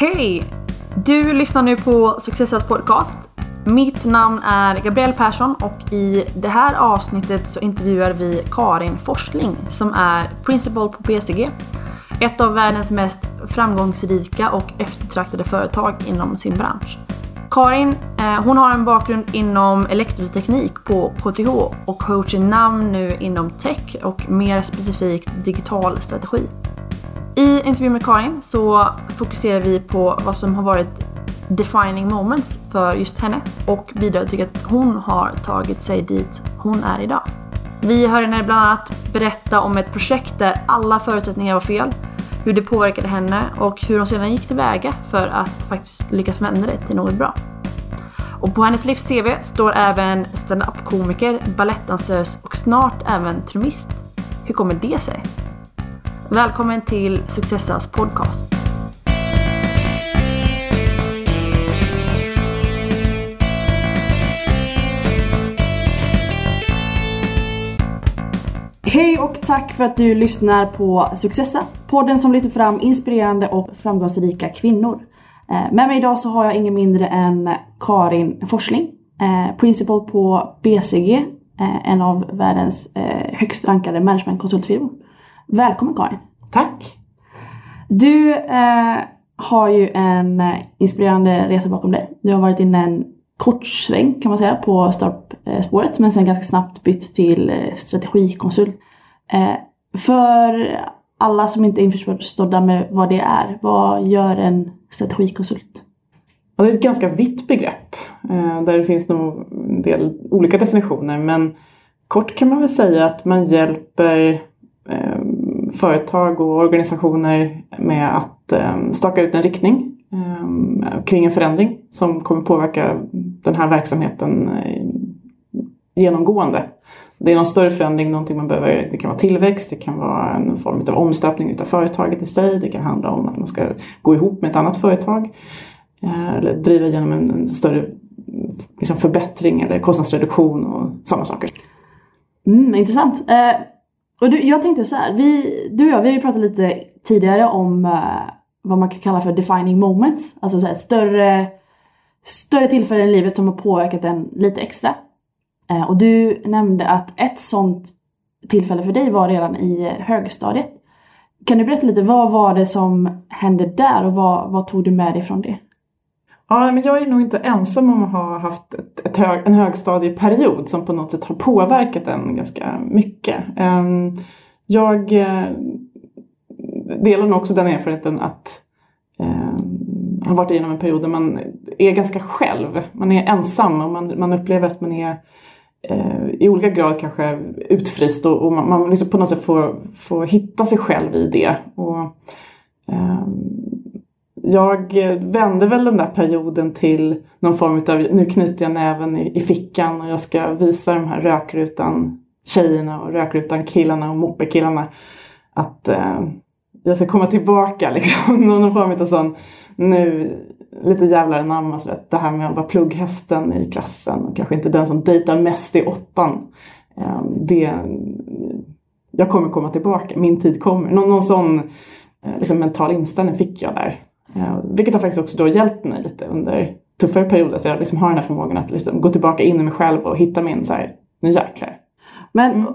Hej! Du lyssnar nu på Successas podcast. Mitt namn är Gabrielle Persson och i det här avsnittet så intervjuar vi Karin Forsling som är principal på BCG. Ett av världens mest framgångsrika och eftertraktade företag inom sin bransch. Karin eh, hon har en bakgrund inom elektroteknik på KTH och coachar namn nu inom tech och mer specifikt digital strategi. I intervjun med Karin så fokuserar vi på vad som har varit defining moments för just henne och bidrar till att hon har tagit sig dit hon är idag. Vi hör henne bland annat berätta om ett projekt där alla förutsättningar var fel, hur det påverkade henne och hur hon sedan gick tillväga för att faktiskt lyckas vända det till något bra. Och på hennes livs-TV står även stand-up-komiker, balettdansös och snart även trummist. Hur kommer det sig? Välkommen till Successas podcast. Hej och tack för att du lyssnar på Successa, podden som lyfter fram inspirerande och framgångsrika kvinnor. Eh, med mig idag så har jag ingen mindre än Karin Forsling, eh, principal på BCG, eh, en av världens högst rankade managementkonsultfirmor. Välkommen Karin! Tack! Du eh, har ju en inspirerande resa bakom dig. Du har varit inne en kort sväng kan man säga på startspåret men sen ganska snabbt bytt till strategikonsult. Eh, för alla som inte är införstådda med vad det är, vad gör en strategikonsult? Ja, det är ett ganska vitt begrepp eh, där det finns nog en del olika definitioner men kort kan man väl säga att man hjälper eh, företag och organisationer med att ehm, staka ut en riktning ehm, kring en förändring som kommer påverka den här verksamheten eh, genomgående. Det är någon större förändring, någonting man behöver, det kan vara tillväxt, det kan vara en form av omstöpning utav företaget i sig, det kan handla om att man ska gå ihop med ett annat företag eh, eller driva igenom en, en större liksom förbättring eller kostnadsreduktion och sådana saker. Mm, intressant. Eh, och du, jag tänkte så här, vi, du och jag vi har ju pratat lite tidigare om uh, vad man kan kalla för defining moments. Alltså så här, större, större tillfällen i livet som har påverkat en lite extra. Uh, och du nämnde att ett sånt tillfälle för dig var redan i högstadiet. Kan du berätta lite, vad var det som hände där och vad, vad tog du med dig från det? Ja, men jag är nog inte ensam om att ha haft ett, ett hög, en högstadieperiod som på något sätt har påverkat en ganska mycket. Ehm, jag eh, delar nog också den erfarenheten att ehm, ha har varit igenom en period där man är ganska själv. Man är ensam och man, man upplever att man är eh, i olika grad kanske utfryst och, och man, man liksom på något sätt får, får hitta sig själv i det. Och, ehm, jag vände väl den där perioden till någon form av, nu knyter jag näven i, i fickan och jag ska visa de här rökrutan tjejerna och rökrutan killarna och moppekillarna att eh, jag ska komma tillbaka liksom. någon form av sån, nu lite jävlar anamma så det här med att vara plugghästen i klassen och kanske inte den som dejtar mest i åttan. Eh, det, jag kommer komma tillbaka, min tid kommer. Någon, någon sån eh, liksom, mental inställning fick jag där. Eh, vilket har faktiskt också då hjälpt mig lite under tuffare perioder. Att jag liksom har den här förmågan att liksom gå tillbaka in i mig själv och hitta min så här, nu jäklar. Men,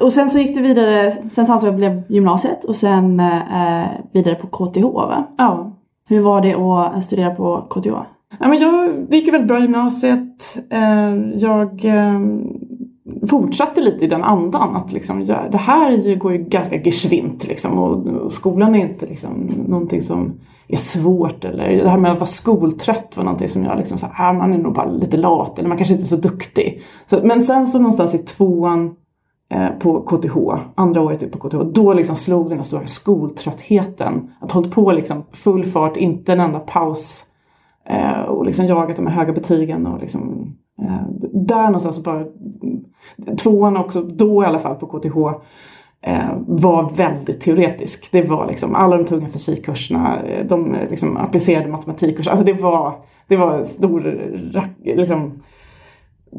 och sen så gick det vidare, sen sa att blev gymnasiet och sen eh, vidare på KTH va? Ja. Hur var det att studera på KTH? Ja, men jag, det gick väldigt bra i gymnasiet. Eh, jag eh, fortsatte lite i den andan. Att liksom, ja, det här går ju ganska geschwint liksom, och, och skolan är inte liksom, någonting som är svårt. Eller det här med att vara skoltrött var någonting som jag liksom sa, ah, man är nog bara lite lat eller man kanske inte är så duktig. Så, men sen så någonstans i tvåan eh, på KTH, andra året typ på KTH, då liksom slog den här stora skoltröttheten. Att hållit på liksom full fart, inte en enda paus. Eh, och liksom jagat de här höga betygen och liksom eh, där någonstans bara mm, tvåan också, då i alla fall på KTH Eh, var väldigt teoretisk. Det var liksom alla de tunga fysikkurserna, eh, de eh, liksom applicerade matematikkurser. Alltså det var, det var stor, liksom,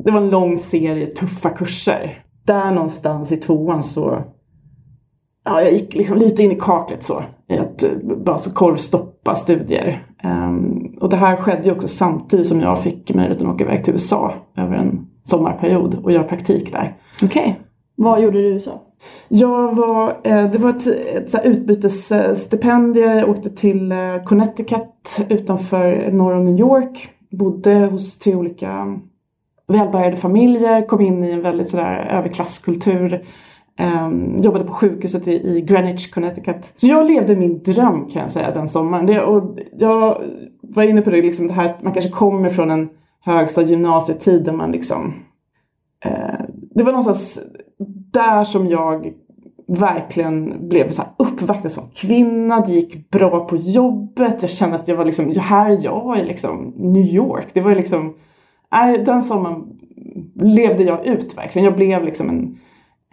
det var en lång serie tuffa kurser. Där någonstans i tvåan så ja, jag gick liksom lite in i kaklet så. I att bara så korvstoppa studier. Um, och det här skedde ju också samtidigt som jag fick möjligheten att åka iväg till USA över en sommarperiod och göra praktik där. Okej. Okay. Vad gjorde du i USA? Jag var, eh, det var ett, ett utbytesstipendium. Jag åkte till eh, Connecticut utanför norr om New York. Bodde hos tre olika välbärgade familjer. Kom in i en väldigt sådär överklasskultur. Um, jobbade på sjukhuset i, i, Greenwich, Connecticut. Så jag levde min dröm kan jag säga den sommaren. Det, och jag var inne på det, liksom det här man kanske kommer från en högstad gymnasietid där man liksom eh, Det var någonstans där som jag verkligen blev så här uppvaktad som kvinna. Det gick bra på jobbet. Jag kände att jag var liksom, här är jag i liksom New York. Det var liksom, den sommaren levde jag ut verkligen. Jag blev liksom en,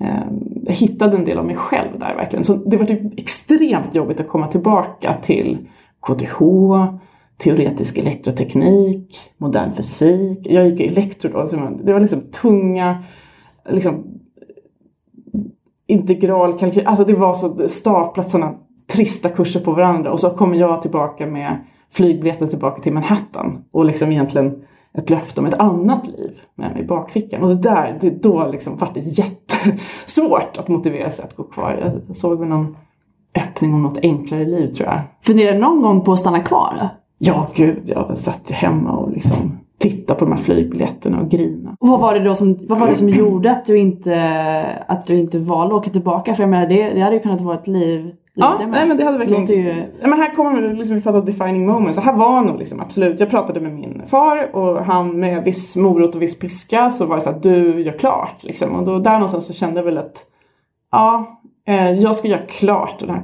eh, jag hittade en del av mig själv där verkligen. Så det var typ extremt jobbigt att komma tillbaka till KTH, teoretisk elektroteknik, modern fysik. Jag gick i elektro då, så det var liksom tunga, liksom integralkalkyl, alltså det var så staplat sådana trista kurser på varandra och så kommer jag tillbaka med flygbiljetten tillbaka till Manhattan och liksom egentligen ett löfte om ett annat liv med mig i bakfickan. Och det där, det då liksom vart det jättesvårt att motivera sig att gå kvar. Jag såg väl någon öppning om något enklare liv tror jag. Funderade du någon gång på att stanna kvar? Ja, gud, jag satt ju hemma och liksom titta på de här flygbiljetterna och grina. Och vad var det då som, vad var det som gjorde att du inte, att du inte valde att åka tillbaka? För jag menar det, det hade ju kunnat vara ett liv Ja, nej, men det hade verkligen... Det ju... men här kommer liksom, vi pratar defining moments. Så här var nog liksom, absolut. Jag pratade med min far och han med viss morot och viss piska så var det så att du gör klart. Liksom. Och då, där någonstans så kände jag väl att ja, eh, jag ska göra klart den här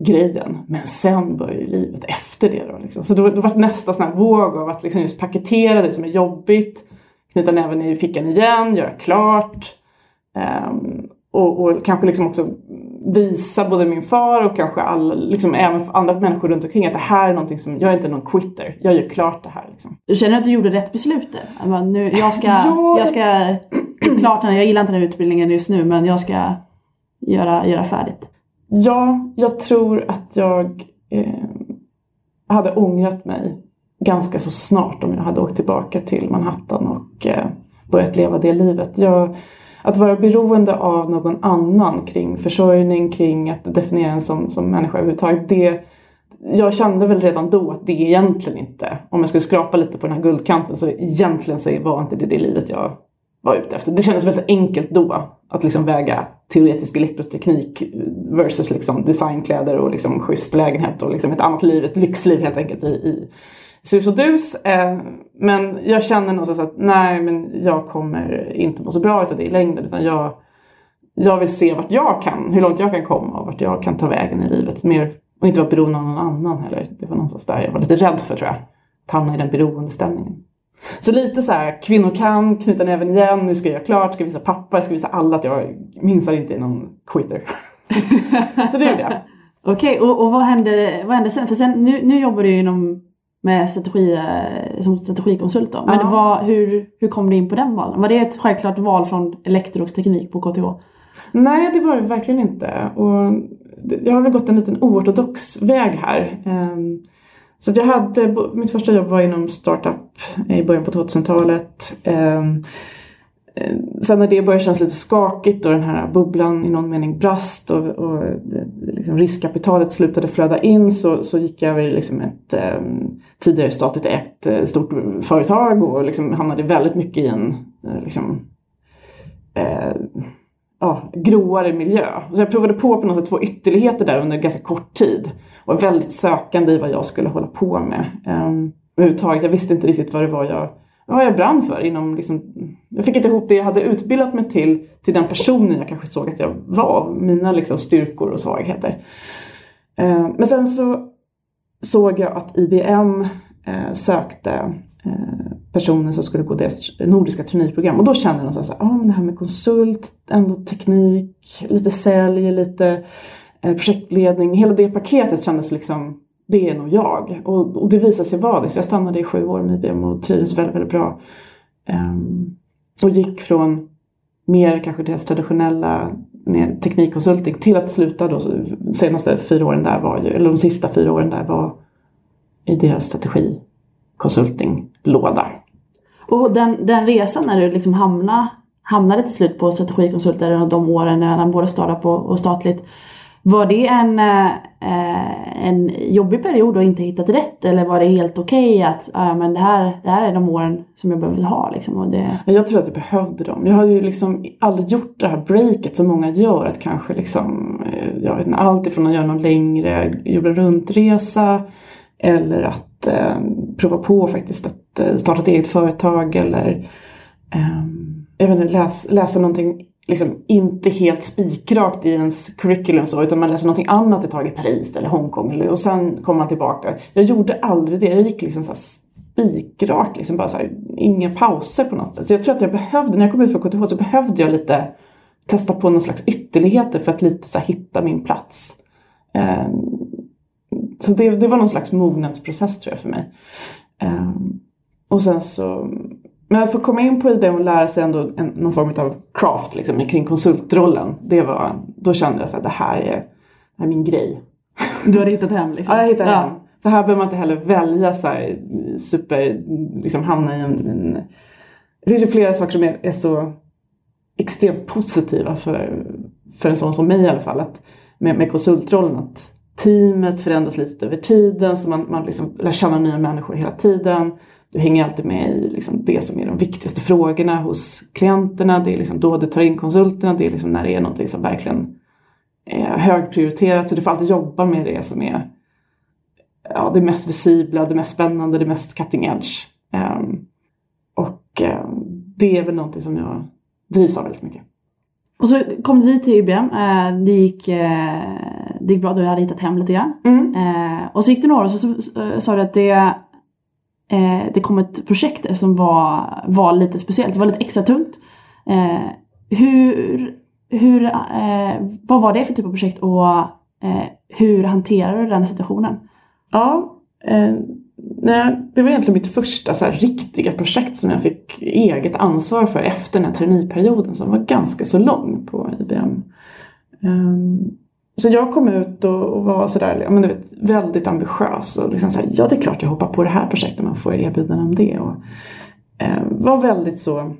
KTH-grejen. Men sen börjar ju livet efter det då. Liksom. Så då, då var nästa sån våg av att liksom just paketera det som är jobbigt. Knyta näven i fickan igen, göra klart. Um, och, och, kanske liksom också visa både min far och kanske alla, liksom även andra människor runt omkring att det här är någonting som, jag är inte någon quitter, jag gör klart det här. Liksom. Du känner att du gjorde rätt beslut där? Nu, jag ska, ja. jag ska klart jag gillar inte den här utbildningen just nu men jag ska göra, göra färdigt. Ja, jag tror att jag eh, hade ångrat mig ganska så snart om jag hade åkt tillbaka till Manhattan och eh, börjat leva det livet. Jag, att vara beroende av någon annan kring försörjning, kring att definiera en som, som människa överhuvudtaget. Det, jag kände väl redan då att det egentligen inte, om jag skulle skrapa lite på den här guldkanten, så egentligen så var inte det det livet jag var ute efter. Det kändes väldigt enkelt då att liksom väga teoretisk elektroteknik versus liksom designkläder och liksom schysst lägenhet och liksom ett annat liv, ett lyxliv helt enkelt i, i sus och dus. Eh, men jag känner någonstans att nej, men jag kommer inte må så bra av det i längden utan jag, jag vill se vart jag kan, hur långt jag kan komma och vart jag kan ta vägen i livet. Mer, och inte vara beroende av någon annan heller. Det var någonstans där jag var lite rädd för tror jag. Att hamna i den beroendeställningen. Så lite så här, kvinnor kan, knyta näven igen, nu ska jag göra klart, ska visa pappa, jag ska visa alla att jag minst inte är någon quitter. så det gjorde jag. Okej, okay, och, och vad, hände, vad hände sen? För sen, nu, nu jobbar du inom med strategi, eh, som strategikonsult då. Men ja. vad, hur, hur kom du in på den valen? Var det ett självklart val från elektroteknik på KTH? Nej, det var det verkligen inte. Och jag har väl gått en liten oortodox väg här. Så jag hade, mitt första jobb var inom startup i början på 2000-talet. Ehm, eh, sen när det började kännas lite skakigt och den här bubblan i någon mening brast och, och eh, liksom riskkapitalet slutade flöda in så, så gick jag över i liksom ett eh, tidigare statligt ägt eh, stort företag och liksom hamnade väldigt mycket i en eh, liksom, eh, ja, gråare miljö. Så jag provade på på något sätt två ytterligheter där under ganska kort tid och var väldigt sökande i vad jag skulle hålla på med. Um, överhuvudtaget, jag visste inte riktigt vad det var jag, vad jag brann för. Inom liksom, jag fick inte ihop det jag hade utbildat mig till, till den personen jag kanske såg att jag var. Mina liksom, styrkor och svagheter. Um, men sen så såg jag att IBM uh, eh, sökte personen personer som skulle gå deras nordiska traineeprogram. Och då kände jag någonstans att ah, det här med konsult, ändå teknik, lite sälj, lite eh, projektledning, hela det paketet kändes liksom, det är nog jag. Och, och det visade sig vara det. Så jag stannade i sju år med IBM och trivdes väldigt, väldigt bra. Um, och gick från mer kanske deras traditionella teknikkonsulting till att sluta då, så senaste fyra åren där var ju, eller de sista fyra åren där var i deras strategi strategikonsultinglåda. Och den, den resan när du liksom hamnade, hamnade till slut på strategikonsulter och de åren när han både startup och, och statligt. Var det en, eh, en jobbig period och inte hittat rätt eller var det helt okej okay att ah, men det, här, det här är de åren som jag behöver ha? Liksom, och det... Jag tror att jag behövde dem. Jag har ju liksom aldrig gjort det här breaket som många gör. Att kanske liksom, eh, jag vet inte, allt ifrån att göra någon längre jorden runt-resa eller att eh, prova på faktiskt att eh, starta ett eget företag eller eh, jag vet inte, läs, läsa någonting liksom inte helt spikrakt i ens curriculum så, utan man läser någonting annat ett tag i Paris eller Hongkong eller, och sen kommer man tillbaka. Jag gjorde aldrig det. Jag gick liksom så spikrakt, liksom bara så här, inga pauser på något sätt. Så jag tror att jag behövde, när jag kom ut från KTH så behövde jag lite testa på någon slags ytterligheter för att lite så här, hitta min plats. Eh, så det, det var någon slags mognadsprocess tror jag för mig. Eh, och sen så men att få komma in på IBM och lära sig ändå en, någon form av craft liksom, kring konsultrollen. Det var, då kände jag att det här är, det här är min grej. Du hade hittat hem liksom? Ja, jag hittade ja. hem. För här behöver man inte heller välja så här, super, liksom hamna i en, en... Det finns ju flera saker som är, är, så extremt positiva för, för en sån som mig i alla fall. Att med, med konsultrollen att teamet förändras lite över tiden så man, man liksom lär känna nya människor hela tiden du hänger alltid med i liksom det som är de viktigaste frågorna hos klienterna. Det är liksom då du tar in konsulterna. Det är liksom när det är någonting som verkligen är högprioriterat. Så du får alltid jobba med det som är ja, det mest visibla, det mest spännande, det mest cutting edge. Um, och um, det är väl någonting som jag drivs av väldigt mycket. Och så kom du till IBM. Eh, det, gick, eh, det gick bra, du hade hittat hem lite grann. Mm. Eh, och så gick det några år och så sa du att det det kom ett projekt som var, var lite speciellt, det var lite extra tungt. Hur, hur, vad var det för typ av projekt och hur hanterade du den situationen? Ja, nej, det var egentligen mitt första så här, riktiga projekt som jag fick eget ansvar för efter den här traineeperioden som var ganska så lång på IBM. Um, ehm, så jag kom ut och, och var sådär, ja, men du vet, väldigt ambitiös och liksom såhär, ja det är klart jag hoppar på det här projektet om jag får erbjudande om det. Och, eh, var väldigt så,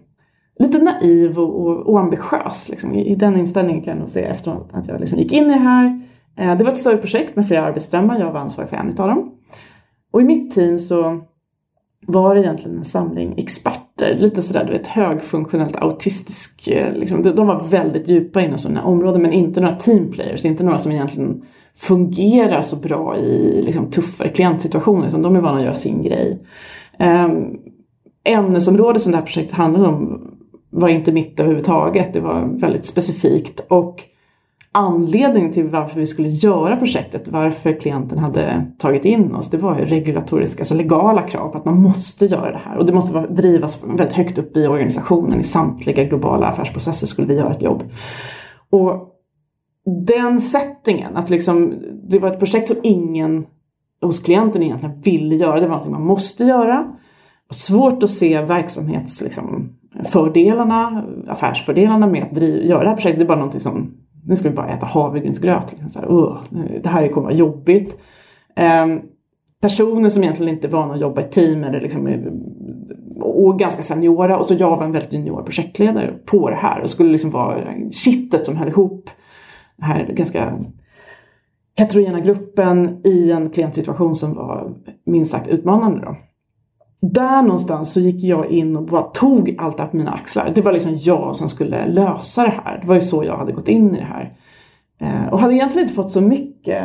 lite naiv och, och, och ambitiös. Liksom. I, I, den inställningen kan jag nog se efter att jag liksom gick in i det här. Eh, det var ett större projekt med flera arbetsströmmar, jag var ansvarig för en av dem. Och i mitt team så var det egentligen en samling experter, lite sådär du vet högfunktionellt autistisk, eh, liksom, de var väldigt djupa inom sådana områden men inte några teamplayers, inte några som egentligen fungerar så bra i liksom, tuffare klientsituationer, utan de är vana att göra sin grej. Ehm, Ämnesområdet som det här projektet handlade om var inte mitt överhuvudtaget, det var väldigt specifikt och anledningen till varför vi skulle göra projektet, varför klienten hade tagit in oss, det var ju regulatoriska, alltså legala krav på att man måste göra det här. Och det måste drivas väldigt högt upp i organisationen, i samtliga globala affärsprocesser skulle vi göra ett jobb. Och den settingen, att liksom, det var ett projekt som ingen hos klienten egentligen ville göra, det var någonting man måste göra. Svårt att se verksamhetsfördelarna, liksom, affärsfördelarna med att driva, göra det här projektet. Det är bara någonting som nu ska vi bara äta havregrynsgröt. Liksom så här, uh, det här kommer vara jobbigt. Um, personer som egentligen inte är vana att jobba i team eller liksom, och ganska seniora och så jag var en väldigt junior projektledare på det här och skulle liksom vara kittet som höll ihop den här ganska heterogena gruppen i en klientsituation som var minst sagt utmanande. Då. Där någonstans så gick jag in och bara tog allt det här på mina axlar. Det var liksom jag som skulle lösa det här. Det var ju så jag hade gått in i det här. Eh, och hade egentligen inte fått så mycket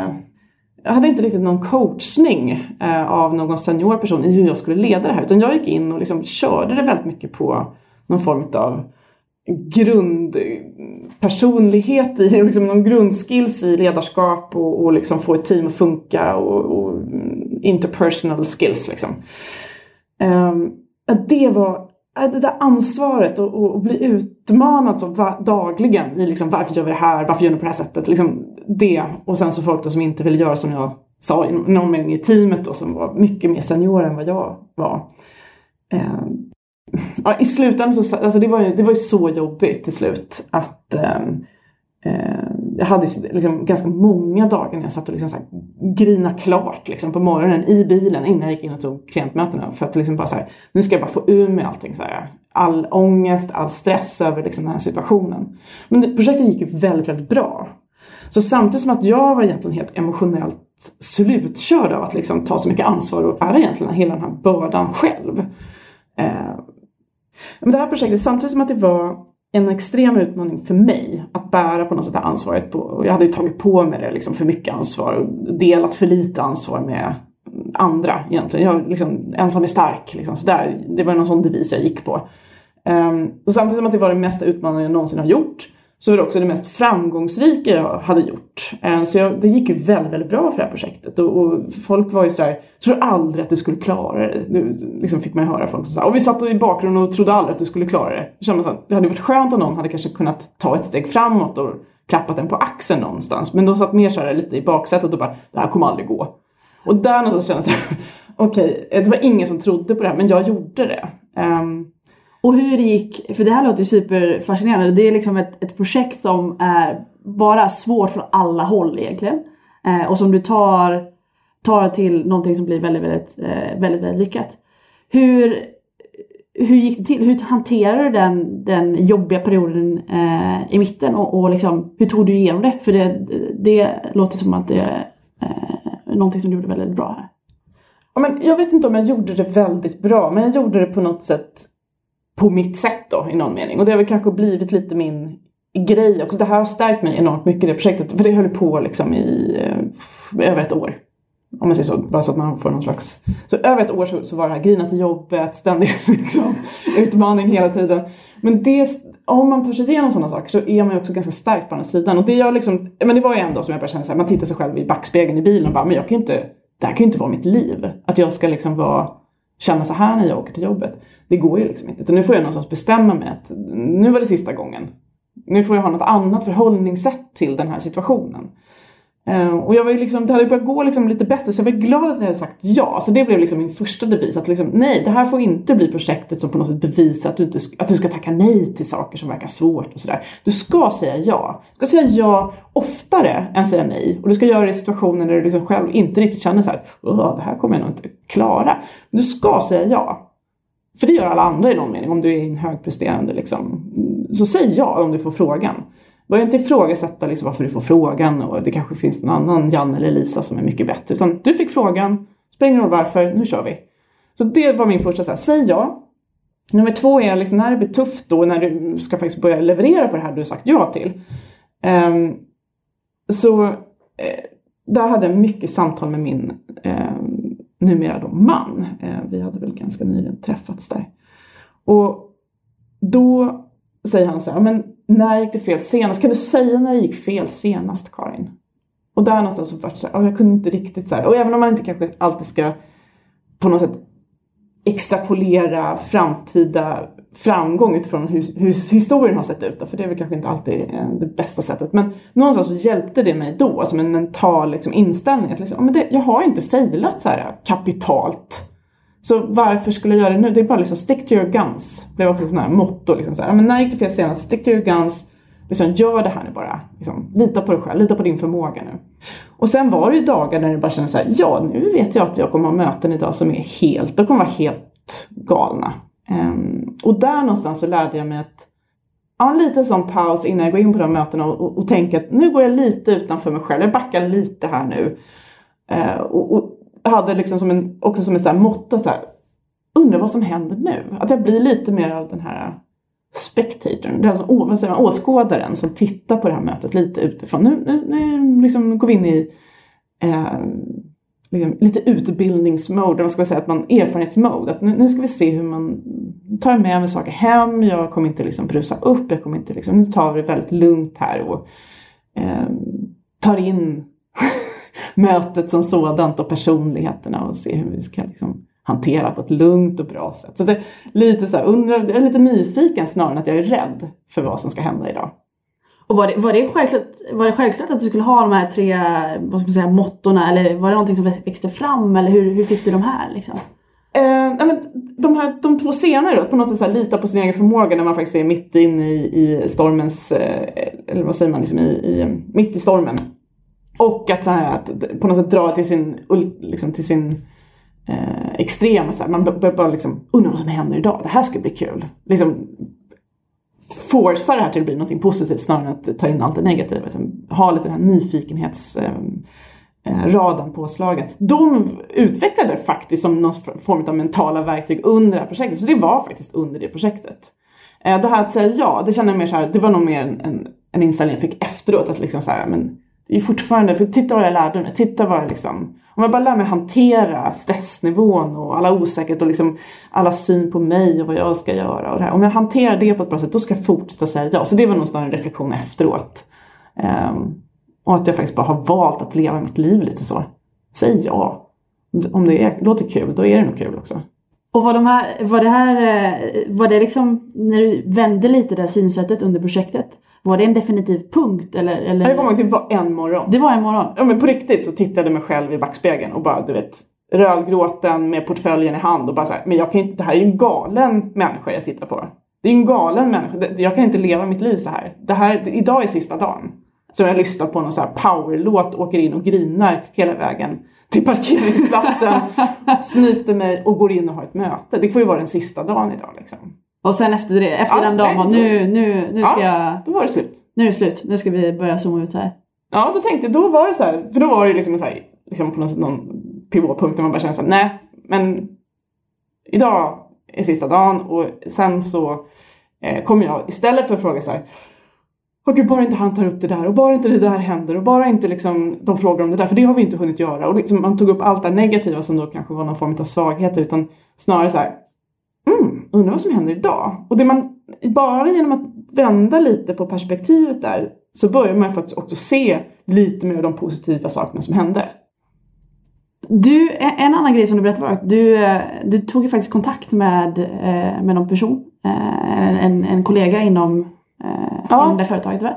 jag hade inte riktigt någon coachning eh, av någon senior person i hur jag skulle leda det här. Utan jag gick in och liksom körde det väldigt mycket på någon form av grundpersonlighet i, liksom någon grundskills i ledarskap och, och liksom få ett team att funka och, och mm, interpersonal skills. Liksom. Ehm, det var äh, det där ansvaret och bli utmanad så dagligen i liksom, varför gör vi det här, varför gör ni på det här sättet. Liksom det och sen så folk då som inte ville göra som jag sa, någon mening i teamet då som var mycket mer seniora än vad jag var. Eh, ja, I slutändan så, alltså det var, ju, det var ju så jobbigt till slut att eh, eh, jag hade liksom ganska många dagar när jag satt och liksom så här grina klart liksom på morgonen i bilen innan jag gick in och tog klientmötena. För att liksom bara så här, nu ska jag bara få ur mig allting. Så här, all ångest, all stress över liksom den här situationen. Men det, projektet gick ju väldigt, väldigt bra. Så samtidigt som att jag var egentligen helt emotionellt slutkörd av att liksom ta så mycket ansvar och bära egentligen hela den här bördan själv. Eh, men det här projektet, samtidigt som att det var en extrem utmaning för mig att bära på något sätt ansvaret. På, jag hade ju tagit på mig det liksom för mycket ansvar och delat för lite ansvar med andra egentligen. Jag liksom, ensam är stark. Liksom, så där, det var någon sån devis jag gick på. Um, och samtidigt som att det var det mesta utmaningen jag någonsin har gjort så var det också det mest framgångsrika jag hade gjort. Eh, så jag, det gick ju väldigt, väldigt bra för det här projektet. Och, och folk var ju sådär, tror aldrig att du skulle klara det. Nu liksom fick man ju höra folk säga, och vi satt i bakgrunden och trodde aldrig att du skulle klara det. Så man, det hade varit skönt om någon hade kanske kunnat ta ett steg framåt och klappat en på axeln någonstans. Men de satt mer så här lite i baksätet och bara, det här kommer aldrig gå. Och där någonstans kände jag såhär, okej, okay, det var ingen som trodde på det här, men jag gjorde det. Um, och hur det gick, för det här låter superfascinerande. Det är liksom ett, ett projekt som är bara svårt från alla håll egentligen. Eh, och som du tar, tar till någonting som blir väldigt, väldigt, eh, väldigt, väldigt lyckat. Hur, hur gick det till? Hur hanterade du den, den jobbiga perioden eh, i mitten och, och liksom, hur tog du igenom det? För det, det låter som att det är eh, någonting som du gjorde väldigt bra här. Ja, men jag vet inte om jag gjorde det väldigt bra, men jag gjorde det på något sätt på mitt sätt då i någon mening. Och det har väl kanske blivit lite min grej också. Det här har stärkt mig enormt mycket det projektet. För det höll på liksom i eh, över ett år. Om man säger så, bara så att man får någon slags... Så över ett år så, så var det här grina till jobbet, ständig liksom, utmaning hela tiden. Men det, om man tar sig igenom sådana saker så är man ju också ganska stark på andra sidan. Och det jag liksom, men det var ju en dag som jag började känna så här, man tittar sig själv i backspegeln i bilen och bara, men jag kan ju inte, det här kan ju inte vara mitt liv. Att jag ska liksom vara känna så här när jag åker till jobbet. Det går ju liksom inte. Utan nu får jag någonstans bestämma mig att nu var det sista gången. Nu får jag ha något annat förhållningssätt till den här situationen. Eh, och jag var ju liksom, det hade börjat gå liksom lite bättre så jag var glad att jag hade sagt ja. Så det blev liksom min första devis. Att liksom, nej, det här får inte bli projektet som på något sätt bevisar att du, inte, att du ska tacka nej till saker som verkar svårt och sådär. Du ska säga ja. Du ska säga ja oftare än säga nej. Och du ska göra det i situationer där du liksom själv inte riktigt känner så här, det här kommer jag nog inte klara. Men du ska säga ja. För det gör alla andra i någon mening om du är en högpresterande liksom. Så säg ja om du får frågan. Börja inte ifrågasätta liksom varför du får frågan och det kanske finns någon annan Jan eller Lisa som är mycket bättre. Utan du fick frågan, spelar ingen roll varför, nu kör vi. Så det var min första, så här, säg ja. Nummer två är liksom när det blir tufft då, när du ska faktiskt börja leverera på det här du sagt ja till. Um, så uh, där hade jag mycket samtal med min uh, numera då man. Uh, vi hade väl ganska nyligen träffats där. Och då säger han så här, men när gick det fel senast? Kan du säga när det gick fel senast Karin? Och där någonstans så vart så här, jag kunde inte riktigt så här, och även om man inte kanske alltid ska på något sätt extrapolera framtida framgång utifrån hur, hur historien har sett ut. Då, för det är väl kanske inte alltid eh, det bästa sättet. Men någonstans så hjälpte det mig då som en mental liksom, inställning. Att liksom, men det, jag har inte failat så här kapitalt så varför skulle jag göra det nu? Det är bara liksom stick to your guns. Det blev också sån här motto. Liksom så här, men när gick det fel senast? Stick to your guns. Liksom, gör det här nu bara. Liksom, lita på dig själv, lita på din förmåga nu. Och sen var det ju dagar när du bara kände så här, ja nu vet jag att jag kommer ha möten idag som är helt, de kommer vara helt galna. Um, och där någonstans så lärde jag mig att ja, en liten sån paus innan jag går in på de mötena och, och, och tänka att nu går jag lite utanför mig själv. Jag backar lite här nu. Uh, och, och hade liksom som en, också som en här motto så här, undrar vad som händer nu. Att jag blir lite mer av den här spectatorn, den som, alltså, vad säger man, åskådaren som tittar på det här mötet lite utifrån. Nu, nu, nu liksom går vi in i eh, liksom, lite utbildningsmode, vad ska man säga, att man erfarenhetsmode. Att nu, nu, ska vi se hur man tar med mig saker hem, jag kommer inte liksom brusa upp, jag kommer inte liksom, nu tar vi det väldigt lugnt här och eh, tar in mötet som sådant och personligheterna och se hur vi ska liksom hantera på ett lugnt och bra sätt. Så det är lite så här, undrar, jag är lite nyfiken snarare än att jag är rädd för vad som ska hända idag. Och var det, var, det självklart, var det självklart att du skulle ha de här tre vad ska man säga, mottona eller var det någonting som växte fram eller hur, hur fick du de här? Liksom? Eh, men de, här, de två senare då, på något sätt så här, lita på sin egen förmåga när man faktiskt är mitt inne i, i stormens eh, eller vad säger man, liksom i, i, mitt i stormen. Och att, så här, att på något sätt dra till sin, liksom, till sin eh, extrem. Så här, man börjar bara liksom, undra vad som händer idag, det här ska bli kul. Liksom, forsa det här till att bli något positivt snarare än att ta in allt det negativa. Utan ha lite den här nyfikenhets... Eh, eh raden påslagen. De utvecklade faktiskt som någon form av mentala verktyg under det här projektet. Så det var faktiskt under det projektet. Eh, det här att säga ja, det kände jag mer så här, det var nog mer en, en, en inställning jag fick efteråt. Att liksom så här, men det är fortfarande, för titta vad jag lärde mig, titta vad jag liksom om jag bara lär mig hantera stressnivån och alla osäkerhet och liksom alla syn på mig och vad jag ska göra och det här. Om jag hanterar det på ett bra sätt då ska jag fortsätta säga ja. Så det var nog snarare en reflektion efteråt. Um, och att jag faktiskt bara har valt att leva mitt liv lite så. Säg ja. Om det är, låter kul, då är det nog kul också. Och var, de här, var det här, eh, var det liksom, när du vände lite det här synsättet under projektet, var det en definitiv punkt eller? eller? Jag kommer ihåg, det var en morgon. Det var en morgon? Ja men på riktigt så tittade jag mig själv i backspegeln och bara du vet rödgråten med portföljen i hand och bara såhär, men jag kan inte, det här är ju en galen människa jag tittar på. Det är en galen människa, jag kan inte leva mitt liv så här. Det här, idag är sista dagen. Så jag lyssnar på någon så här powerlåt, åker in och grinar hela vägen till parkeringsplatsen, snyter mig och går in och har ett möte. Det får ju vara den sista dagen idag liksom. Och sen efter det, efter ja, den dagen, nej, nu, nu, nu ska ja, jag... då var det slut. Nu är det slut, nu ska vi börja zooma ut här. Ja, då tänkte då var det så här, för då var det liksom, så här, liksom på något sätt någon pivotpunkt där man bara kände såhär, nej, men idag är sista dagen och sen så eh, kommer jag istället för att fråga så här, och gud, bara inte han tar upp det där och bara inte det där händer och bara inte liksom de frågar om det där för det har vi inte hunnit göra. Och liksom, man tog upp allt det negativa som då kanske var någon form av svaghet utan snarare så här, mm, undrar vad som händer idag. Och det man, bara genom att vända lite på perspektivet där så börjar man faktiskt också se lite mer av de positiva sakerna som hände. Du, en annan grej som du berättade var att du, eh, du tog ju faktiskt kontakt med, eh, med någon person, eh, en, en kollega inom ja. inom det företaget. Va?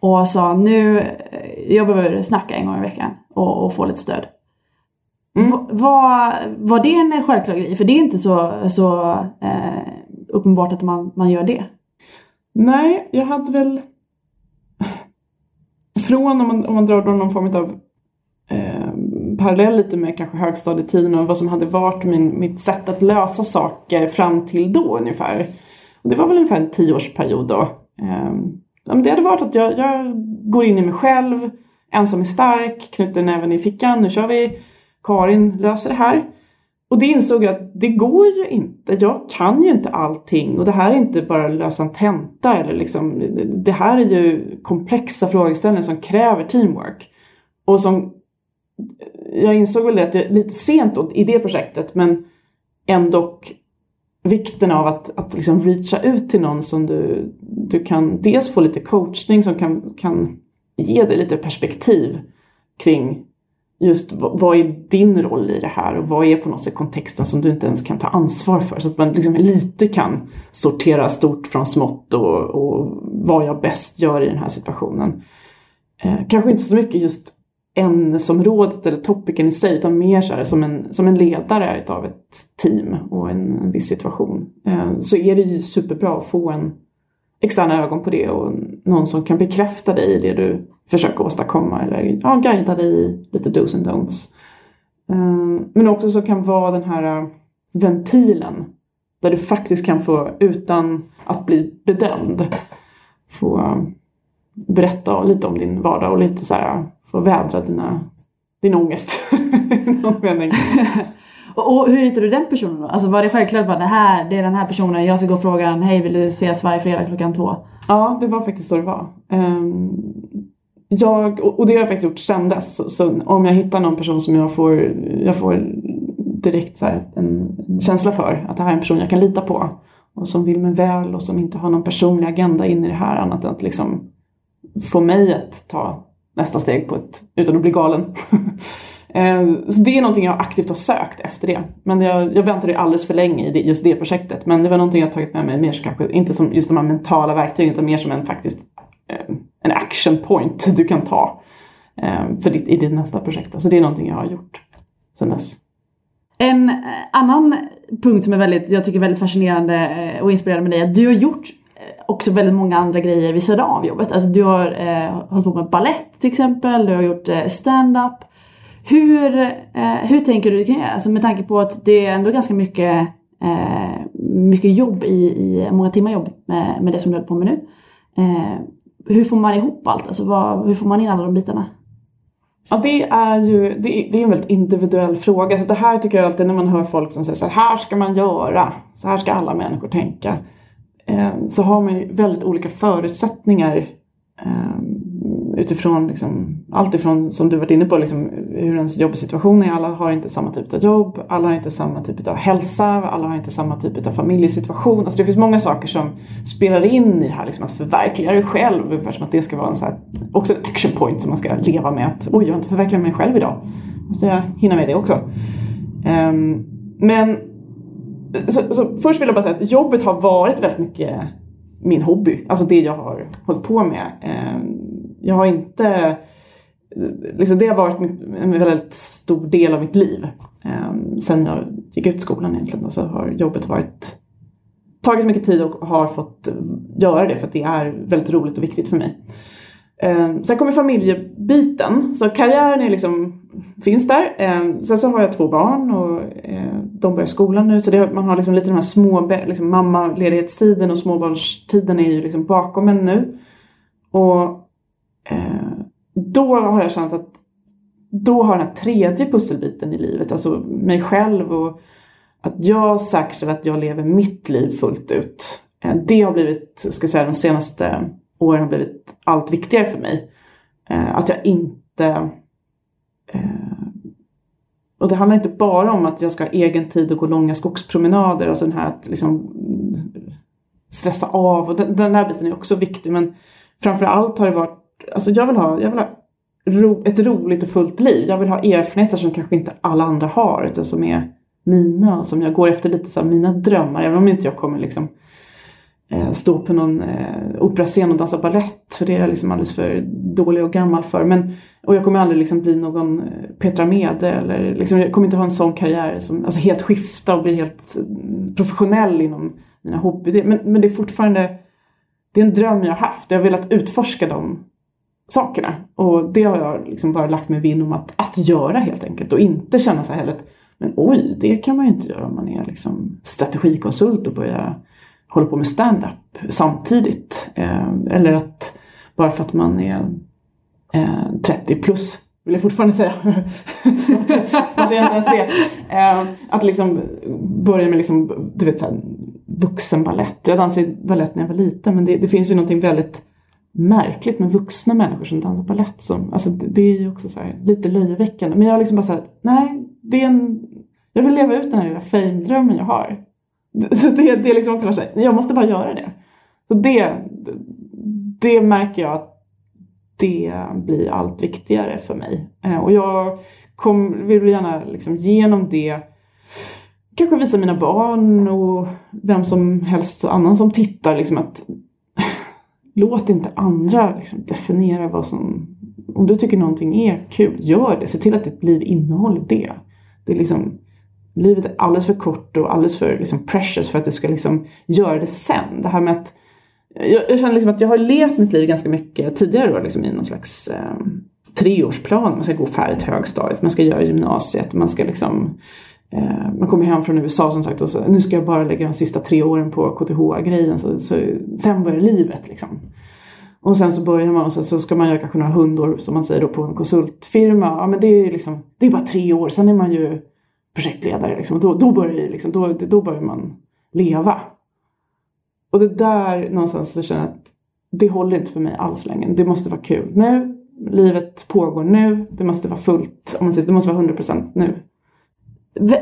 Och sa nu, eh, jag behöver snacka en gång i veckan och, och få lite stöd. Mm. Var, var det en självklar grej? För det är inte så, så eh, uppenbart att man, man gör det. Nej, jag hade väl från om man, om man drar någon form av eh, parallell lite med kanske högstadietiden och vad som hade varit min, mitt sätt att lösa saker fram till då ungefär. Och det var väl ungefär en tioårsperiod då. Eh, det hade varit att jag, jag går in i mig själv, ensam är stark, knyter näven i fickan, nu kör vi, Karin löser det här. Och det insåg jag att det går ju inte. Jag kan ju inte allting och det här är inte bara lösa en tenta eller liksom. Det här är ju komplexa frågeställningar som kräver teamwork. Och som jag insåg väl det att jag, lite sent i det projektet men ändå vikten av att, att liksom reacha ut till någon som du, du kan dels få lite coachning som kan, kan ge dig lite perspektiv kring just vad är din roll i det här och vad är på något sätt kontexten som du inte ens kan ta ansvar för. Så att man liksom lite kan sortera stort från smått och, och vad jag bäst gör i den här situationen. Eh, kanske inte så mycket just ämnesområdet eller topicen i sig utan mer så här, som, en, som en ledare utav ett team och en, en viss situation. Eh, så är det ju superbra att få en externa ögon på det och någon som kan bekräfta dig i det du försöker åstadkomma eller ja, guida dig i lite dos and don'ts. Eh, men också så kan vara den här eh, ventilen där du faktiskt kan få, utan att bli bedömd, få eh, berätta lite om din vardag och lite så här få vädra dina, din ångest. någon mening. och, och, hur hittade du den personen då? Alltså var det självklart bara det här, det är den här personen, jag ska gå och fråga hej vill du ses varje fredag klockan två? Ja, det var faktiskt så det var. Um, jag, och det har jag faktiskt gjort sedan dess. Så, så, om jag hittar någon person som jag får, jag får direkt så en, en, känsla för att det här är en person jag kan lita på och som vill mig väl och som inte har någon personlig agenda in i det här annat än att liksom få mig att ta nästa steg på ett, utan att bli galen. Eh, så det är någonting jag aktivt har sökt efter det. Men jag, jag väntade alldeles för länge i det, just det projektet. Men det var någonting jag tagit med mig mer kanske, inte som just de här mentala verktygen utan mer som en faktiskt eh, en action point du kan ta eh, för ditt, i ditt nästa projekt. Så det är någonting jag har gjort sedan dess. En annan punkt som är väldigt, jag tycker väldigt fascinerande och inspirerande med dig är att du har gjort också väldigt många andra grejer vid sidan av jobbet. Alltså du har eh, hållit på med ballett till exempel, du har gjort eh, stand-up. Hur, eh, hur tänker du kring det? Alltså med tanke på att det är ändå ganska mycket, eh, mycket jobb i, i, många timmar jobb med, med det som du håller på med nu. Eh, hur får man ihop allt? Alltså vad, hur får man in alla de bitarna? Ja, det är ju det är, det är en väldigt individuell fråga. Så det här tycker jag alltid när man hör folk som säger så här, här ska man göra, så här ska alla människor tänka. Eh, så har man ju väldigt olika förutsättningar eh, utifrån liksom, allt ifrån som du varit inne på, liksom, hur ens jobbsituation är. Alla har inte samma typ av jobb, alla har inte samma typ av hälsa, alla har inte samma typ av familjesituation. Alltså det finns många saker som spelar in i det här, liksom, att förverkliga dig själv. Ungefär som att det ska vara en så här, också en action point som man ska leva med. Att oj, jag har inte förverkligat mig själv idag. Måste jag hinna med det också. Um, men så, så först vill jag bara säga att jobbet har varit väldigt mycket min hobby, alltså det jag har hållit på med. Um, jag har inte... Liksom det har varit en väldigt stor del av mitt liv. Eh, sen jag gick ut skolan egentligen och så har jobbet varit tagit mycket tid och har fått göra det för att det är väldigt roligt och viktigt för mig. Eh, sen kommer familjebiten, så karriären är liksom, finns där. Eh, sen så har jag två barn och eh, de börjar skolan nu så det, man har liksom lite de här små, liksom mammaledighetstiden och småbarnstiden är ju liksom bakom en nu. Och Eh, då har jag känt att då har den här tredje pusselbiten i livet, alltså mig själv och att jag säkerställer att jag lever mitt liv fullt ut. Eh, det har blivit, ska jag säga, de senaste åren har blivit allt viktigare för mig. Eh, att jag inte eh, och det handlar inte bara om att jag ska ha egen tid och gå långa skogspromenader, alltså den här att liksom stressa av och den, den här biten är också viktig men framför allt har det varit alltså jag vill ha, jag vill ha ro, ett roligt och fullt liv. Jag vill ha erfarenheter som kanske inte alla andra har utan som är mina och som jag går efter lite så mina drömmar. Även om inte jag kommer liksom eh, stå på någon eh, operascen och dansa ballett för det är jag liksom alldeles för dålig och gammal för. Men, och jag kommer aldrig liksom bli någon eh, Petra Mede eller liksom, jag kommer inte ha en sån karriär som alltså helt skifta och bli helt mm, professionell inom mina hobbyer. Men, men det är fortfarande det är en dröm jag har haft. Jag har velat utforska dem sakerna. Och det har jag liksom bara lagt mig vinn om att, att göra helt enkelt. Och inte känna så här heller att, men oj, det kan man ju inte göra om man är liksom strategikonsult och börjar hålla på med stand-up samtidigt. Eh, eller att bara för att man är eh, 30 plus vill jag fortfarande säga. Snart är jag inte ens det. Eh, att liksom börja med liksom, du vet, så här, vuxenbalett. Jag dansade balett när jag var liten men det, det finns ju någonting väldigt märkligt med vuxna människor som dansar balett. Som, alltså det, det är ju också så här, lite löjeväckande. Men jag har liksom bara såhär, nej, det är en, jag vill leva ut den här lilla fame-drömmen jag har. Så det, det är liksom också såhär, jag måste bara göra det. Så det, det märker jag att det blir allt viktigare för mig. Eh, och jag kom, vill gärna liksom genom det kanske visa mina barn och vem som helst annan som tittar liksom att låt inte andra liksom definiera vad som... Om du tycker någonting är kul, gör det. Se till att ditt liv innehåller det. det är liksom, livet är alldeles för kort och alldeles för liksom precious för att du ska liksom göra det sen. Det här med att... Jag, jag känner liksom att jag har levt mitt liv ganska mycket tidigare då, liksom i någon slags eh, treårsplan. Man ska gå färdigt högstadiet, man ska göra gymnasiet, man ska liksom Eh, Eh, man kommer hem från USA som sagt och så, nu ska jag bara lägga de sista tre åren på KTH-grejen. Så, så, sen börjar livet liksom. Och sen så börjar man och så, så ska man göra kanske några hundår som man säger då på en konsultfirma. Ja men det är liksom, det är bara tre år, sen är man ju projektledare liksom. Och då, då börjar ju liksom, då, då börjar man leva. Och det där någonstans så känner jag att det håller inte för mig alls längre. Det måste vara kul nu. Livet pågår nu. Det måste vara fullt. Om man säger, det måste vara 100% nu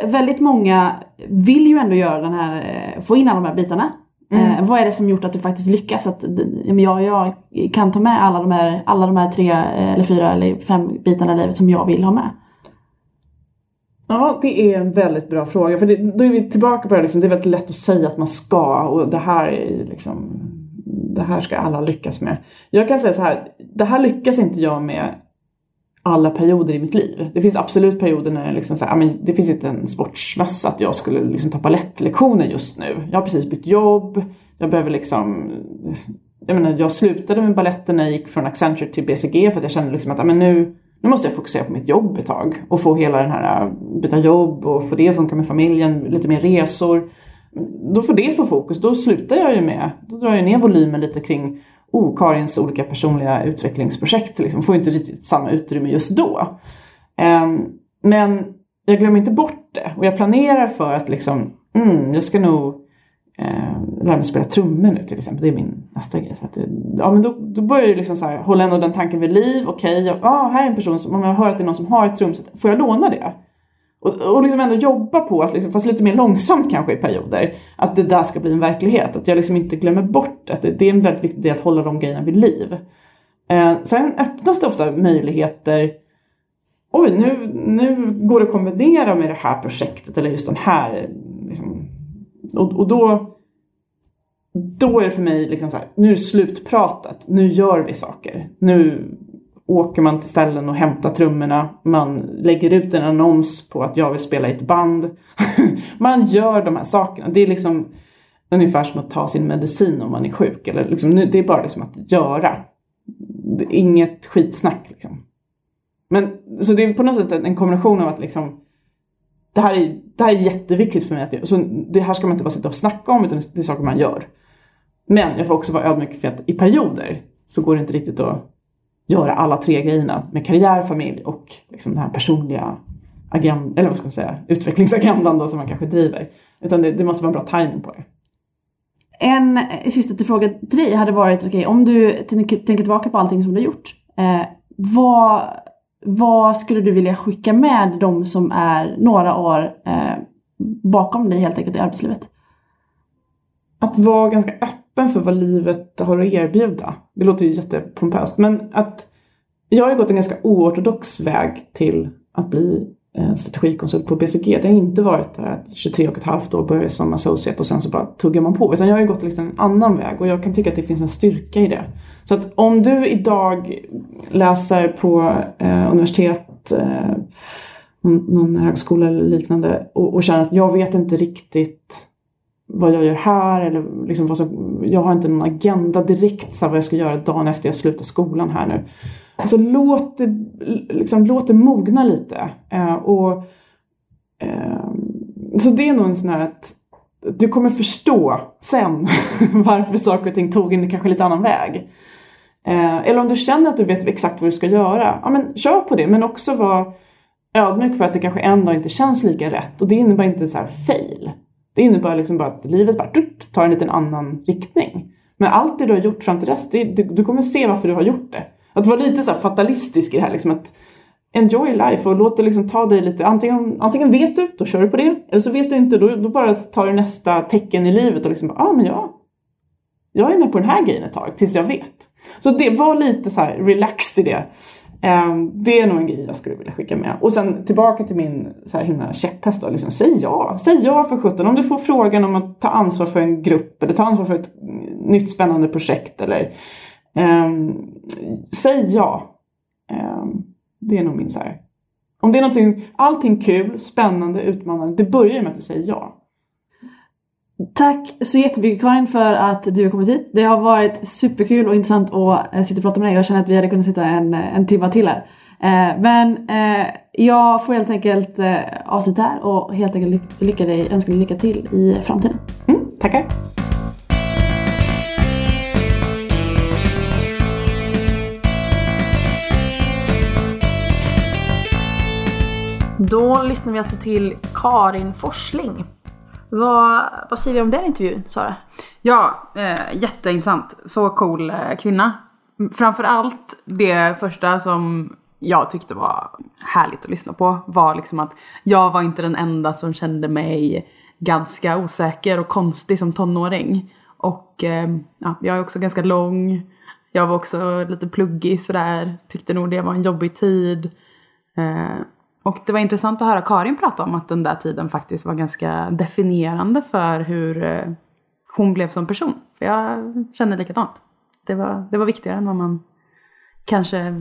väldigt många vill ju ändå göra den här, eh, få in alla de här bitarna. Mm. Eh, vad är det som gjort att du faktiskt lyckas? Att jag, jag kan ta med alla de, här, alla de här tre eh, eller fyra eller fem bitarna i livet som jag vill ha med? Ja, det är en väldigt bra fråga. För det, då är vi tillbaka på det liksom, det är väldigt lätt att säga att man ska och det här är liksom, det här ska alla lyckas med. Jag kan säga så här, det här lyckas inte jag med alla perioder i mitt liv. Det finns absolut perioder när det, liksom så här, ah, men det finns inte en sportsmössa att jag skulle liksom ta balettlektioner just nu. Jag har precis bytt jobb, Jag behöver liksom jag menar, jag slutade med balletten när jag gick från Accenture till BCG för att jag kände liksom att ah, men nu, nu måste jag fokusera på mitt jobb ett tag och få hela den här äh, byta jobb och få det att funka med familjen, lite mer resor. Då får det få fokus, då slutar jag ju med, då drar jag ner volymen lite kring oh, Karins olika personliga utvecklingsprojekt. Liksom. Får inte riktigt samma utrymme just då. Um, men jag glömmer inte bort det och jag planerar för att liksom, mm, jag ska nog eh, lära mig spela trummor nu till exempel. Det är min nästa grej. Så att, ja, men då, då börjar jag liksom så här, hålla ändå den tanken vid liv. Okej, okay, ja, ah, här är en person som, om jag hör att det är någon som har ett trumset, får jag låna det? Och, och liksom ändå jobba på, att liksom, fast lite mer långsamt kanske i perioder, att det där ska bli en verklighet. Att jag liksom inte glömmer bort att det, det är en väldigt viktig del att hålla de grejerna vid liv. Eh, sen öppnas det ofta möjligheter Oj, nu, nu går det att kombinera med det här projektet eller just den här liksom, och, och då, då är det för mig liksom så här, nu är det slutpratat, nu gör vi saker. Nu åker man till ställen och hämtar trummorna, man lägger ut en annons på att jag vill spela i ett band. man gör de här sakerna. Det är liksom ungefär som att ta sin medicin om man är sjuk. Eller liksom, det är bara liksom att göra. Inget skitsnack liksom. Men, så det är på något sätt en kombination av att liksom det här är, det här är jätteviktigt för mig att. Så det här ska man inte bara sitta och snacka om utan det är saker man gör. Men jag får också vara ödmjuk för att i perioder så går det inte riktigt att göra alla tre grejerna med karriär, familj och liksom den här personliga agenda, eller vad ska man säga, utvecklingsagendan då som man kanske driver. Utan det, det måste vara en bra timing på det. En sista fråga till dig hade varit, okej okay, om du tänker tillbaka på allting som du har gjort. Eh, vad vad skulle du vilja skicka med de som är några år eh, bakom dig helt enkelt i arbetslivet? Att vara ganska öppen för vad livet har att erbjuda. Det låter ju jättepompöst men att jag har gått en ganska oortodox väg till att bli eh, strategikonsult på BCG. Det har inte varit att 23 och ett halvt år började som associate och sen så bara tuggar man på. Utan jag har ju gått liksom en annan väg och jag kan tycka att det finns en styrka i det. Så att om du idag läser på eh, universitet, eh, någon, någon, högskola eller liknande och, och, känner att jag vet inte riktigt vad jag gör här eller liksom vad som, jag har inte någon agenda direkt så vad jag ska göra dagen efter jag slutar skolan här nu. Alltså låt det, liksom, låt det mogna lite. Eh, och, eh, så det är nog en sån här att du kommer förstå sen varför saker och ting tog en kanske lite annan väg. Eh, eller om du känner att du vet exakt vad du ska göra, ja men kör på det. Men också var ödmjuk för att det kanske en dag inte känns lika rätt. Och det innebär inte så här fail. Det innebär liksom bara att livet bara tar en liten annan riktning. Men allt det du har gjort fram till dess, det, du, du, kommer se varför du har gjort det. Att vara lite så fatalistisk i det här liksom att enjoy life och låt det liksom ta dig lite, antingen, antingen vet du, då kör du på det. Eller så vet du inte, då, då bara tar du nästa tecken i livet och liksom, ja ah, men ja, jag är med på den här grejen ett tag tills jag vet. Så det var lite så här relaxed i det. Ehm, det är nog en grej jag skulle vilja skicka med. Och sen tillbaka till min så här himla käpphäst då. Liksom, säg ja. Säg ja för sjutton. Om du får frågan om att ta ansvar för en grupp eller ta ansvar för ett nytt spännande projekt eller um, säg ja. Um, det är nog min så här. Om det är någonting, allting kul, spännande, utmanande. Det börjar med att du säger ja. Tack så jättemycket Karin för att du har kommit hit. Det har varit superkul och intressant att eh, sitta och prata med dig. Jag känner att vi hade kunnat sitta en, eh, en timme till här. Eh, men jag får helt enkelt avsluta här och helt enkelt lycka dig, önska dig lycka till i framtiden. Mm, tackar! Då lyssnar vi alltså till Karin Forsling. Vad, vad säger vi om den intervjun, Sara? Ja, eh, jätteintressant. Så cool eh, kvinna. Framförallt det första som jag tyckte var härligt att lyssna på var liksom att jag var inte den enda som kände mig ganska osäker och konstig som tonåring. Och eh, ja, jag är också ganska lång. Jag var också lite pluggig sådär. Tyckte nog det var en jobbig tid. Eh, och det var intressant att höra Karin prata om att den där tiden faktiskt var ganska definierande för hur eh, hon blev som person. För jag känner likadant. Det var, det var viktigare än vad man kanske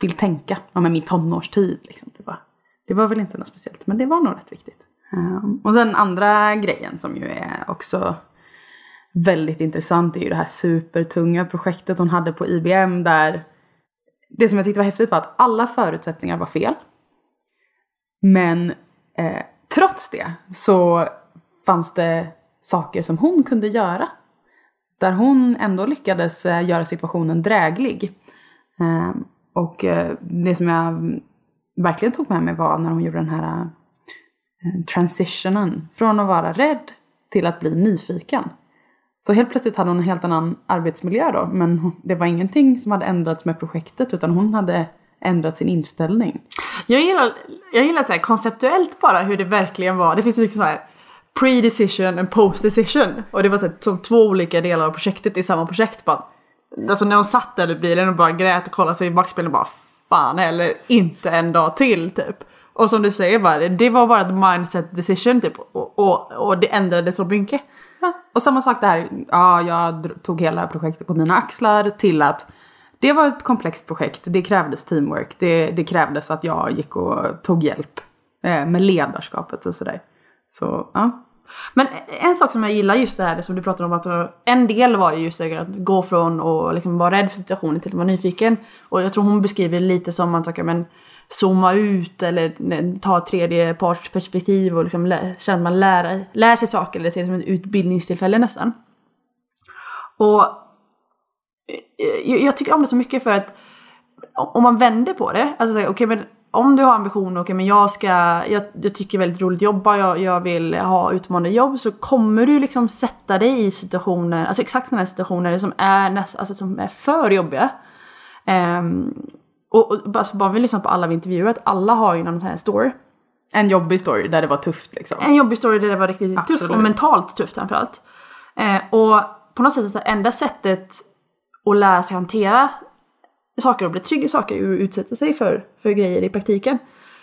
vill tänka. Ja, men min tonårstid liksom. Det var, det var väl inte något speciellt, men det var nog rätt viktigt. Um, och sen andra grejen som ju är också väldigt intressant är ju det här supertunga projektet hon hade på IBM där det som jag tyckte var häftigt var att alla förutsättningar var fel. Men eh, trots det så fanns det saker som hon kunde göra. Där hon ändå lyckades eh, göra situationen dräglig. Eh, och eh, det som jag verkligen tog med mig var när hon gjorde den här eh, transitionen från att vara rädd till att bli nyfiken. Så helt plötsligt hade hon en helt annan arbetsmiljö då men det var ingenting som hade ändrats med projektet utan hon hade ändrat sin inställning. Jag gillar, jag gillar så här konceptuellt bara hur det verkligen var. Det finns liksom så här pre-decision och post-decision. Och det var så här, som två olika delar av projektet i samma projekt. Bara, alltså när hon satt där i bilen och bara grät och kollade sig i backspegeln och bara fan eller inte en dag till typ. Och som du säger bara, det var bara ett mindset decision typ och, och, och det ändrade så mycket. Ja. Och samma sak där, ja jag tog hela projektet på mina axlar till att det var ett komplext projekt, det krävdes teamwork, det, det krävdes att jag gick och tog hjälp eh, med ledarskapet och sådär. Så ja. Men en sak som jag gillar just det här det som du pratade om att eh, en del var ju just det, att gå från att liksom vara rädd för situationen till att vara nyfiken. Och jag tror hon beskriver lite som att okay, men, zooma ut eller eh, ta tredje parts perspektiv och liksom känna att man lär, lär sig saker eller ser det som ett utbildningstillfälle nästan. Och jag tycker om det så mycket för att om man vänder på det, alltså okej okay, men om du har ambitioner, okay, men jag ska, jag, jag tycker väldigt roligt att jobba, jag, jag vill ha utmanande jobb så kommer du liksom sätta dig i situationer, alltså exakt sådana situationer som är, näst, alltså, som är för jobbiga. Um, och, och alltså, bara vi lyssnar på alla vi intervjuat, alla har ju någon sån här story. En jobbig story där det var tufft liksom. En jobbig story där det var riktigt Absolut. tufft och mentalt tufft framförallt. Eh, och på något sätt så enda sättet att lära sig hantera saker och bli trygg i saker och utsätta sig för, för grejer i praktiken.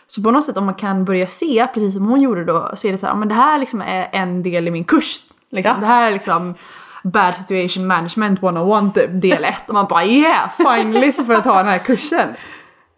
Så på något sätt om man kan börja se, precis som hon gjorde då, se det så här, men det här liksom är en del i min kurs. Liksom. Ja. Det här är liksom Bad Situation Management 101 typ, del 1. Och man bara yeah, finally så får jag ta den här kursen.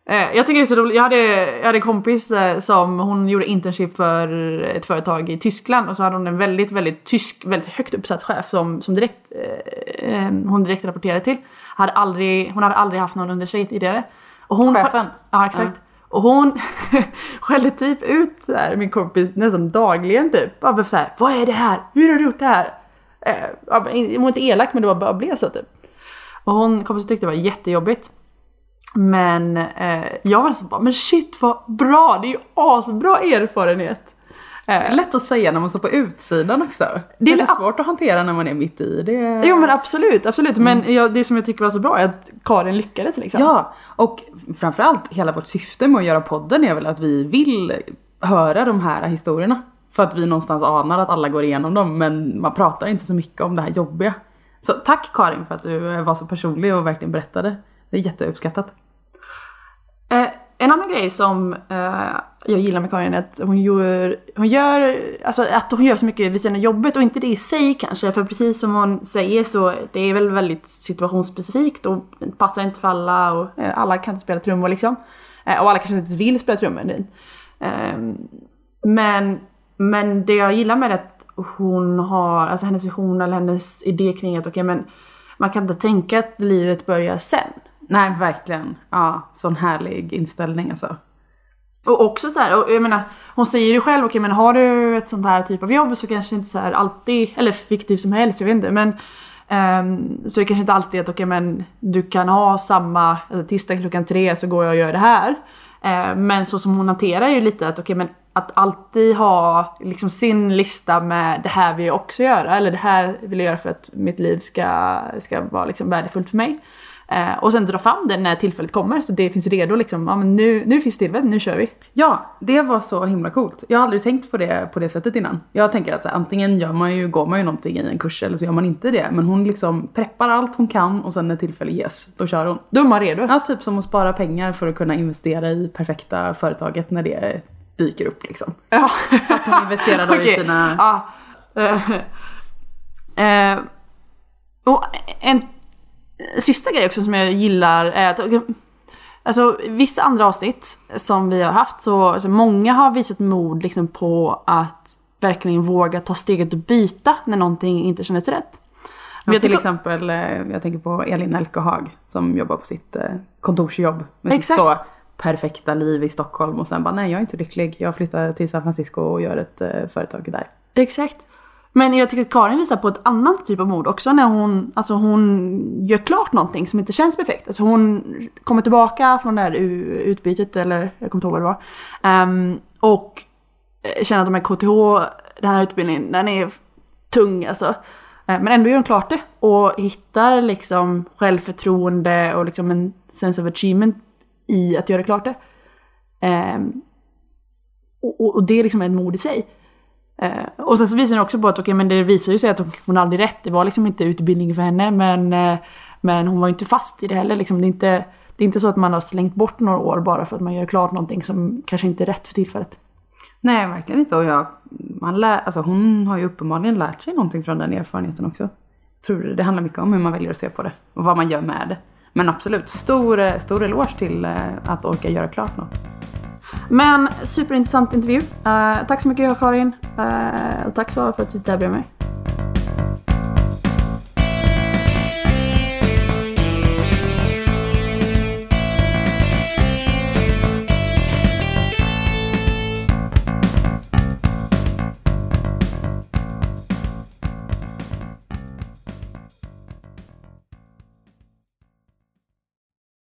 Eh, jag tycker det är så roligt, jag hade, jag hade en kompis eh, som hon gjorde internship för ett företag i Tyskland och så hade hon en väldigt, väldigt tysk, väldigt högt uppsatt chef som, som direkt, eh, eh hon direkt rapporterade till. Hade aldrig, hon hade aldrig haft någon under sig tidigare. Och hon, Chefen? Ja exakt. Ja. Och hon skällde typ ut så här, min kompis nästan dagligen typ. Bara så här, vad är det här? Hur har du gjort det här? Eh, hon var inte elak men det var bara blev så typ. Och hon kompisen tyckte det var jättejobbigt. Men eh, jag var nästan bara, men shit vad bra, det är ju asbra erfarenhet. Eh, lätt att säga när man står på utsidan också. Det är, det svårt att hantera när man är mitt i det. Jo men absolut, absolut. Mm. Men jag, det som jag tycker var så bra är att Karin lyckades liksom. Ja, och framförallt hela vårt syfte med att göra podden är väl att vi vill höra de här historierna. För att vi någonstans anar att alla går igenom dem men man pratar inte så mycket om det här jobbiga. Så tack Karin för att du var så personlig och verkligen berättade. Det är jätteuppskattat. En annan grej som eh, jag gillar med Karin är att hon gör, hon gör, alltså att hon gör så mycket vid sidan av jobbet och inte det i sig kanske. För precis som hon säger så det är väl väldigt situationsspecifikt och passar inte för alla och eh, alla kan inte spela trummor liksom. Eh, och alla kanske inte vill spela trummor. Eh, men, men det jag gillar med det är att hon har, alltså hennes vision eller hennes idé kring att okej okay, men man kan inte tänka att livet börjar sen. Nej, verkligen. Ja, sån härlig inställning alltså. Och också så här, och jag menar, hon säger ju själv, okej okay, men har du ett sånt här typ av jobb så kanske inte så här alltid, eller fiktivt som helst, jag vet inte, men um, så det kanske inte alltid att okej okay, men du kan ha samma, alltså, tisdag klockan tre så går jag och gör det här. Uh, men så som hon hanterar ju lite att okej okay, men att alltid ha liksom sin lista med det här vill jag också göra eller det här vill jag göra för att mitt liv ska, ska vara liksom värdefullt för mig. Eh, och sen dra fram den när tillfället kommer så det finns redo liksom. Ja men nu, nu finns tillfället, nu kör vi. Ja, det var så himla coolt. Jag har aldrig tänkt på det på det sättet innan. Jag tänker att så här, antingen gör man ju, går man ju någonting i en kurs eller så gör man inte det. Men hon liksom preppar allt hon kan och sen när tillfälle ges, då kör hon. Då är man redo. Ja, typ som att spara pengar för att kunna investera i perfekta företaget när det dyker upp liksom. Ja. Fast hon investerar då okay. i sina... Ja. Uh, uh, och en sista grej också som jag gillar är att Alltså vissa andra avsnitt som vi har haft så alltså, många har visat mod liksom på att verkligen våga ta steget och byta när någonting inte kändes rätt. Ja, jag till tycker- exempel, eh, jag tänker på Elin Elkehag som jobbar på sitt eh, kontorsjobb med Exakt. sitt så perfekta liv i Stockholm och sen bara nej jag är inte lycklig, jag flyttar till San Francisco och gör ett eh, företag där. Exakt. Men jag tycker att Karin visar på ett annat typ av mod också när hon, alltså hon gör klart någonting som inte känns perfekt. Alltså hon kommer tillbaka från det här utbytet, eller jag kommer inte ihåg vad det var. Um, och eh, känner att de här KTH, den här utbildningen, den är tung alltså. Eh, men ändå gör hon klart det och hittar liksom självförtroende och liksom en sense of achievement i att göra klart det. Um, och, och, och det är liksom en mod i sig. Eh, och sen så visar den också på att okay, men det visar ju sig att hon, hon hade rätt. Det var liksom inte utbildning för henne, men, eh, men hon var ju inte fast i det heller. Liksom, det, är inte, det är inte så att man har slängt bort några år bara för att man gör klart någonting som kanske inte är rätt för tillfället. Nej verkligen inte och jag, man lär, alltså hon har ju uppenbarligen lärt sig någonting från den erfarenheten också. Tror det, det handlar mycket om hur man väljer att se på det och vad man gör med det. Men absolut, stor, eh, stor eloge till eh, att orka göra klart något. Men superintressant intervju. Uh, tack så mycket Karin. Uh, och tack Sara för att du tittade bredvid mig.